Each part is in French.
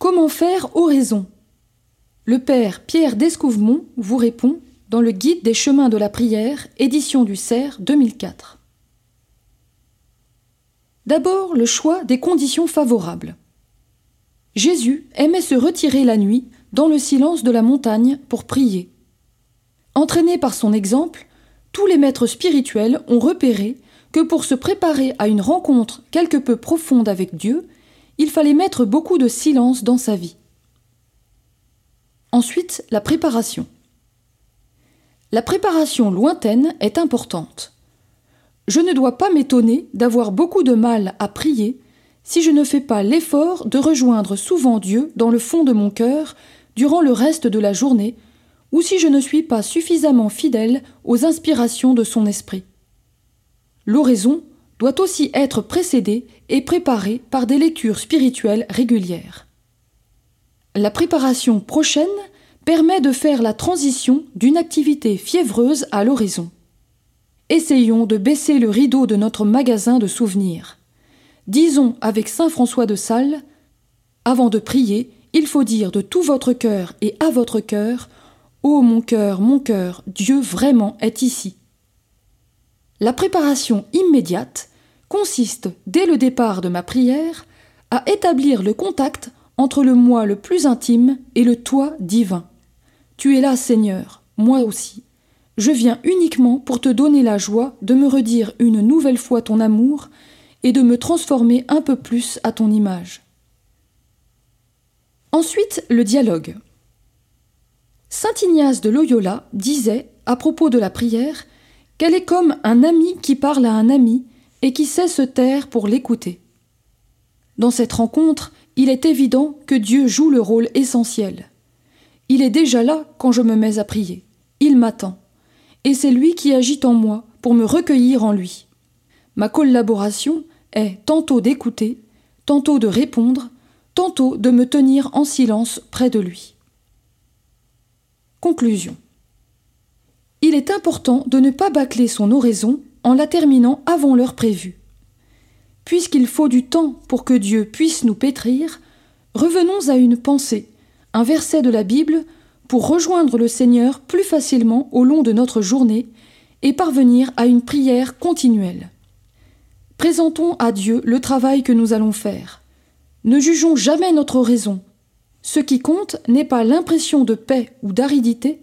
Comment faire oraison Le père Pierre Descouvemont vous répond dans le Guide des chemins de la prière, édition du CERF 2004. D'abord, le choix des conditions favorables. Jésus aimait se retirer la nuit dans le silence de la montagne pour prier. Entraîné par son exemple, tous les maîtres spirituels ont repéré que pour se préparer à une rencontre quelque peu profonde avec Dieu, il fallait mettre beaucoup de silence dans sa vie. Ensuite, la préparation. La préparation lointaine est importante. Je ne dois pas m'étonner d'avoir beaucoup de mal à prier si je ne fais pas l'effort de rejoindre souvent Dieu dans le fond de mon cœur durant le reste de la journée, ou si je ne suis pas suffisamment fidèle aux inspirations de son esprit. L'oraison doit aussi être précédée et préparée par des lectures spirituelles régulières. La préparation prochaine permet de faire la transition d'une activité fiévreuse à l'horizon. Essayons de baisser le rideau de notre magasin de souvenirs. Disons avec saint François de Sales Avant de prier, il faut dire de tout votre cœur et à votre cœur Ô mon cœur, mon cœur, Dieu vraiment est ici. La préparation immédiate consiste, dès le départ de ma prière, à établir le contact entre le moi le plus intime et le toi divin. Tu es là, Seigneur, moi aussi. Je viens uniquement pour te donner la joie de me redire une nouvelle fois ton amour et de me transformer un peu plus à ton image. Ensuite, le dialogue. Saint Ignace de Loyola disait, à propos de la prière, qu'elle est comme un ami qui parle à un ami et qui sait se taire pour l'écouter. Dans cette rencontre, il est évident que Dieu joue le rôle essentiel. Il est déjà là quand je me mets à prier. Il m'attend. Et c'est lui qui agit en moi pour me recueillir en lui. Ma collaboration est tantôt d'écouter, tantôt de répondre, tantôt de me tenir en silence près de lui. Conclusion. Il est important de ne pas bâcler son oraison en la terminant avant l'heure prévue. Puisqu'il faut du temps pour que Dieu puisse nous pétrir, revenons à une pensée, un verset de la Bible, pour rejoindre le Seigneur plus facilement au long de notre journée et parvenir à une prière continuelle. Présentons à Dieu le travail que nous allons faire. Ne jugeons jamais notre oraison. Ce qui compte n'est pas l'impression de paix ou d'aridité,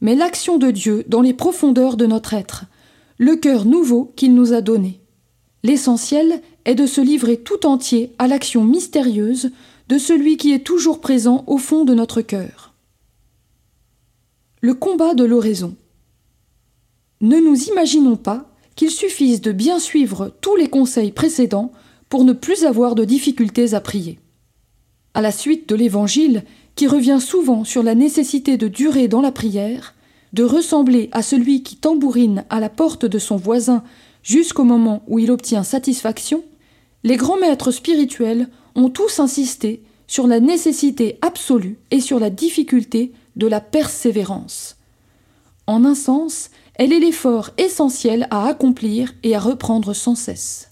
mais l'action de Dieu dans les profondeurs de notre être, le cœur nouveau qu'il nous a donné. L'essentiel est de se livrer tout entier à l'action mystérieuse de celui qui est toujours présent au fond de notre cœur. Le combat de l'oraison. Ne nous imaginons pas qu'il suffise de bien suivre tous les conseils précédents pour ne plus avoir de difficultés à prier. À la suite de l'Évangile, qui revient souvent sur la nécessité de durer dans la prière, de ressembler à celui qui tambourine à la porte de son voisin jusqu'au moment où il obtient satisfaction, les grands maîtres spirituels ont tous insisté sur la nécessité absolue et sur la difficulté de la persévérance. En un sens, elle est l'effort essentiel à accomplir et à reprendre sans cesse.